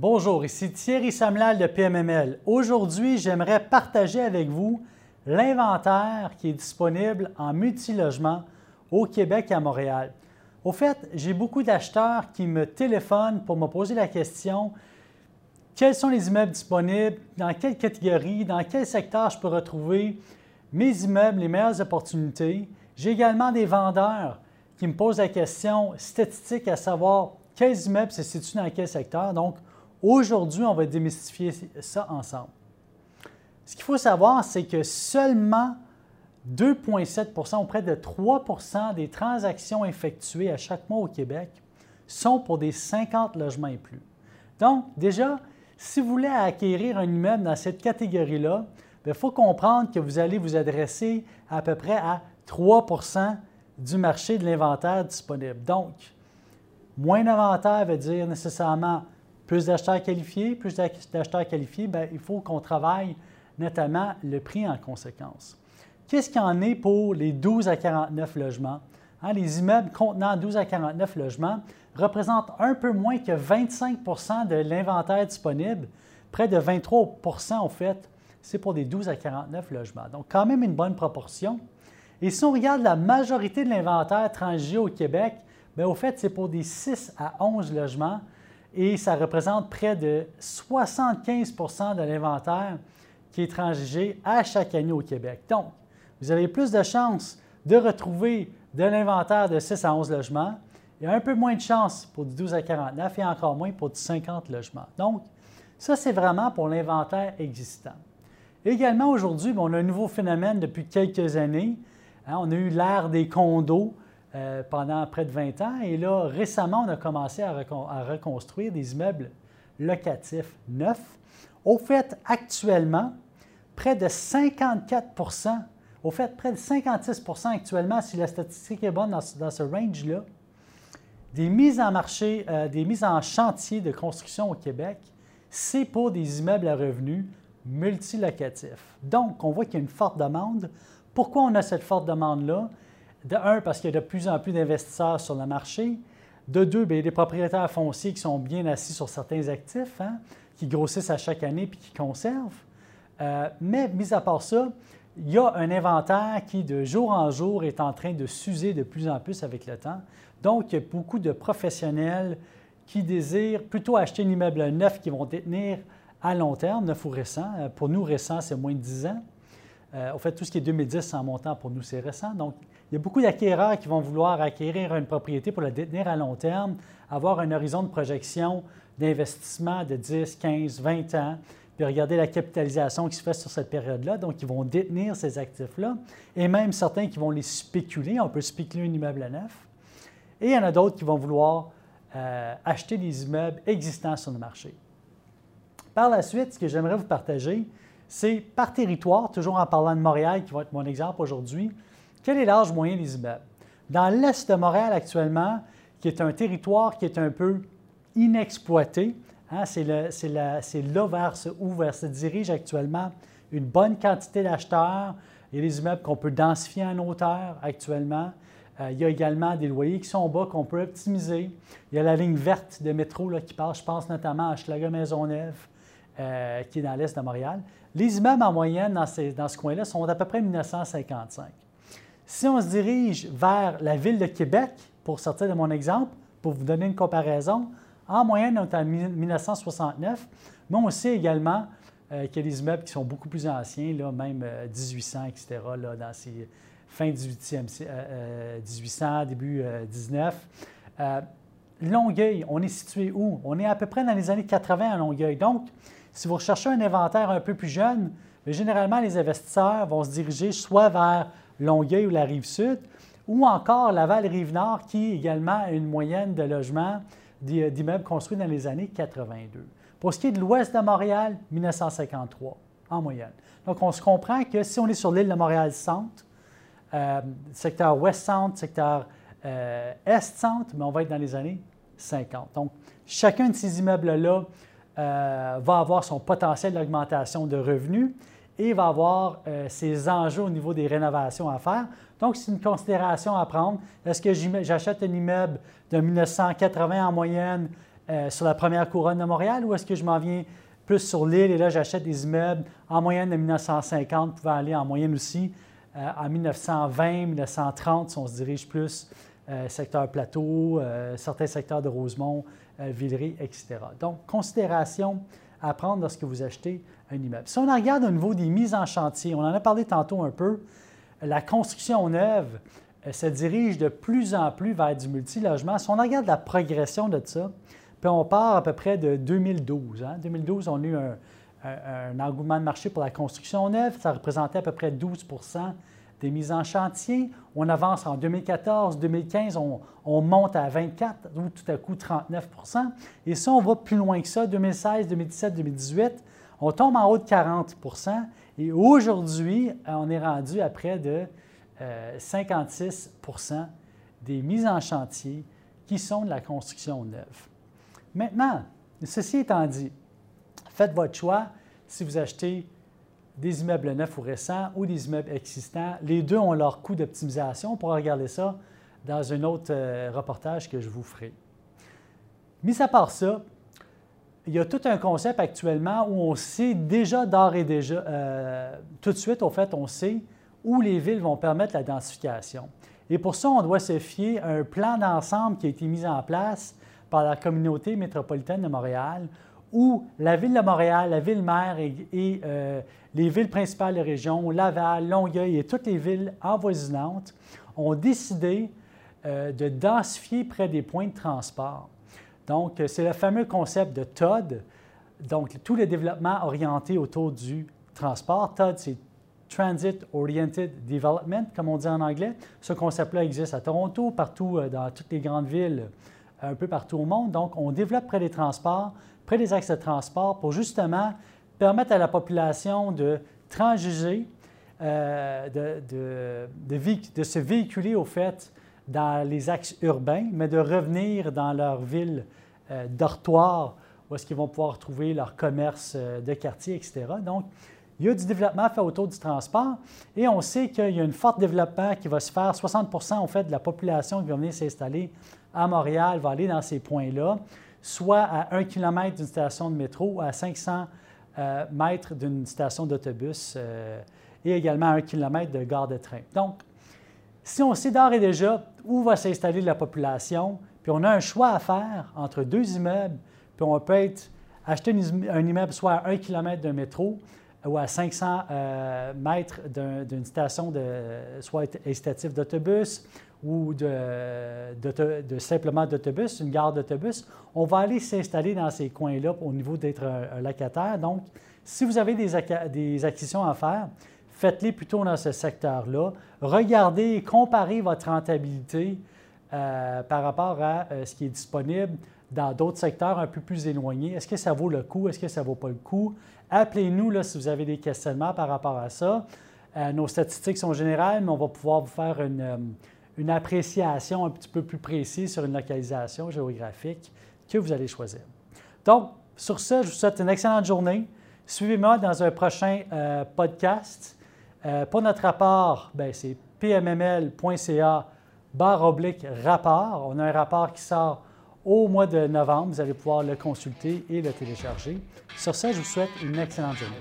Bonjour, ici Thierry Samlal de PMML. Aujourd'hui, j'aimerais partager avec vous l'inventaire qui est disponible en multilogement au Québec et à Montréal. Au fait, j'ai beaucoup d'acheteurs qui me téléphonent pour me poser la question quels sont les immeubles disponibles, dans quelle catégorie, dans quel secteur je peux retrouver mes immeubles, les meilleures opportunités. J'ai également des vendeurs qui me posent la question statistique à savoir quels immeubles se situent dans quel secteur. Aujourd'hui, on va démystifier ça ensemble. Ce qu'il faut savoir, c'est que seulement 2,7% ou près de 3% des transactions effectuées à chaque mois au Québec sont pour des 50 logements et plus. Donc, déjà, si vous voulez acquérir un immeuble dans cette catégorie-là, il faut comprendre que vous allez vous adresser à peu près à 3% du marché de l'inventaire disponible. Donc, moins d'inventaire veut dire nécessairement plus d'acheteurs qualifiés, plus d'acheteurs qualifiés, bien, il faut qu'on travaille notamment le prix en conséquence. Qu'est-ce qu'il en est pour les 12 à 49 logements? Hein, les immeubles contenant 12 à 49 logements représentent un peu moins que 25% de l'inventaire disponible. Près de 23% au fait, c'est pour des 12 à 49 logements. Donc, quand même une bonne proportion. Et si on regarde la majorité de l'inventaire transgé au Québec, bien, au fait, c'est pour des 6 à 11 logements et ça représente près de 75% de l'inventaire qui est transigé à chaque année au Québec. Donc, vous avez plus de chances de retrouver de l'inventaire de 6 à 11 logements et un peu moins de chances pour du 12 à 49 et encore moins pour du 50 logements. Donc, ça, c'est vraiment pour l'inventaire existant. Également, aujourd'hui, on a un nouveau phénomène depuis quelques années. Hein, on a eu l'ère des condos euh, pendant près de 20 ans. Et là, récemment, on a commencé à, reconstruire des immeubles locatifs neufs. Au fait, actuellement, près de 54% au fait, près de 56% actuellement, si la statistique est bonne dans, ce range-là, des mises en marché, euh, des mises en chantier de construction au Québec, c'est pour des immeubles à revenus multilocatifs. Donc, on voit qu'il y a une forte demande. Pourquoi on a cette forte demande-là? De un, parce qu'il y a de plus en plus d'investisseurs sur le marché. De deux, bien, des propriétaires fonciers qui sont bien assis sur certains actifs, hein, qui grossissent à chaque année puis qui conservent. Euh, mais, mis à part ça, il y a un inventaire qui, de jour en jour, est en train de s'user de plus en plus avec le temps. Donc, il y a beaucoup de professionnels qui désirent plutôt acheter un immeuble neuf qui vont détenir à long terme, neuf ou récent. Euh, pour nous, récent, c'est moins de 10 ans. Euh, en fait, tout ce qui est 2010 en montant, pour nous, c'est récent. Donc, il y a beaucoup d'acquéreurs qui vont vouloir acquérir une propriété pour la détenir à long terme, avoir un horizon de projection d'investissement de 10, 15, 20 ans, puis regarder la capitalisation qui se fait sur cette période-là. Donc, ils vont détenir ces actifs-là, et même certains qui vont les spéculer. On peut spéculer un immeuble à neuf. Et il y en a d'autres qui vont vouloir euh, acheter des immeubles existants sur le marché. Par la suite, ce que j'aimerais vous partager, c'est par territoire, toujours en parlant de Montréal, qui va être mon exemple aujourd'hui, quel est l'âge moyen des immeubles? Dans l'est de Montréal actuellement, qui est un territoire qui est un peu inexploité, hein, c'est là vers où vers se dirige actuellement une bonne quantité d'acheteurs. Il y a des immeubles qu'on peut densifier en hauteur actuellement. Euh, il y a également des loyers qui sont bas qu'on peut optimiser. Il y a la ligne verte de métro là, qui passe, je pense notamment à Schlager-Maisonneuve, euh, qui est dans l'est de Montréal. Les immeubles en moyenne dans, ce coin-là sont d'à peu près 1955. Si on se dirige vers la ville de Québec, pour sortir de mon exemple, pour vous donner une comparaison, en moyenne, on est en 1969, mais on sait également euh, qu'il y a des immeubles qui sont beaucoup plus anciens, là, même 1800, euh, etc., là, dans ces fin 18e, 1800, début 19. Longueuil, on est situé où? On est à peu près dans les années 80 à Longueuil. Donc, si vous recherchez un inventaire un peu plus jeune, généralement, les investisseurs vont se diriger soit vers Longueuil ou la rive sud, ou encore Laval-Rive-Nord, qui également a une moyenne de logements d'immeubles construits dans les années 82. Pour ce qui est de l'ouest de Montréal, 1953 en moyenne. Donc, on se comprend que si on est sur l'île de Montréal-Centre, euh, secteur ouest-centre, secteur euh, est-centre, mais on va être dans les années 50. Donc, chacun de ces immeubles-là euh, va avoir son potentiel d'augmentation de revenus et va avoir euh, ses enjeux au niveau des rénovations à faire. Donc, c'est une considération à prendre. Est-ce que j'achète un immeuble de 1980 en moyenne euh, sur la première couronne de Montréal ou est-ce que je m'en viens plus sur l'île et là, j'achète des immeubles en moyenne de 1950, pouvant aller en moyenne aussi en 1920, 1930, si on se dirige plus euh, secteur plateau, certains secteurs de Rosemont, Villeray, etc. Donc, considération à prendre lorsque vous achetez un immeuble. Si on regarde au niveau des mises en chantier, on en a parlé tantôt un peu, la construction neuve se dirige de plus en plus vers du multilogement. Si on regarde la progression de ça, puis on part à peu près de 2012. En 2012, on a eu un, engouement de marché pour la construction neuve. Ça représentait à peu près 12 des mises en chantier. On avance en 2014, 2015, on, on, monte à 24, ou tout à coup 39% Et si on va plus loin que ça, 2016, 2017, 2018, on tombe en haut de 40% Et aujourd'hui, on est rendu à près de 56% euh, des mises en chantier qui sont de la construction neuve. Maintenant, ceci étant dit, faites votre choix si vous achetez des immeubles neufs ou récents ou des immeubles existants. Les deux ont leur coût d'optimisation. On pourra regarder ça dans un autre euh, reportage que je vous ferai. Mis à part ça, il y a tout un concept actuellement où on sait déjà d'ores et déjà, euh, tout de suite, au fait, on sait où les villes vont permettre la densification. Et pour ça, on doit se fier à un plan d'ensemble qui a été mis en place par la communauté métropolitaine de Montréal, où la ville de Montréal, la ville-mère et, euh, les villes principales de région, Laval, Longueuil et toutes les villes avoisinantes ont décidé euh, de densifier près des points de transport. Donc, c'est le fameux concept de TOD, donc tout le développement orienté autour du transport. TOD, c'est Transit Oriented Development, comme on dit en anglais. Ce concept-là existe à Toronto, partout euh, dans toutes les grandes villes un peu partout au monde. Donc, on développe près des transports, près des axes de transport pour justement permettre à la population de transiger, euh, de, se véhiculer au fait dans les axes urbains, mais de revenir dans leur ville euh, dortoir où est-ce qu'ils vont pouvoir trouver leur commerce euh, de quartier, etc. Donc, il y a du développement fait autour du transport et on sait qu'il y a un fort développement qui va se faire. 60 en fait de la population qui va venir s'installer à Montréal va aller dans ces points-là, soit à 1 km d'une station de métro à 500 euh, mètres d'une station d'autobus euh, et également à 1 km de gare de train. Donc, si on sait d'ores et déjà où va s'installer la population, puis on a un choix à faire entre deux immeubles, puis on peut être, acheter un immeuble soit à 1 km d'un métro, ou à 500 euh, mètres d'une station de soit incitative d'autobus ou de, simplement d'autobus, une gare d'autobus, on va aller s'installer dans ces coins-là au niveau d'être un, locataire. Donc, si vous avez des, des acquisitions à faire, faites-les plutôt dans ce secteur-là. Regardez comparez votre rentabilité euh, par rapport à euh, ce qui est disponible dans d'autres secteurs un peu plus éloignés. Est-ce que ça vaut le coup? Est-ce que ça ne vaut pas le coup? Appelez-nous si vous avez des questionnements par rapport à ça. Euh, nos statistiques sont générales, mais on va pouvoir vous faire une, une, appréciation un petit peu plus précise sur une localisation géographique que vous allez choisir. Donc, sur ce, je vous souhaite une excellente journée. Suivez-moi dans un prochain euh, podcast. Euh, pour notre rapport, ben, c'est pmml.ca barre oblique rapport. On a un rapport qui sort au mois de novembre. Vous allez pouvoir le consulter et le télécharger. Sur ce, je vous souhaite une excellente journée.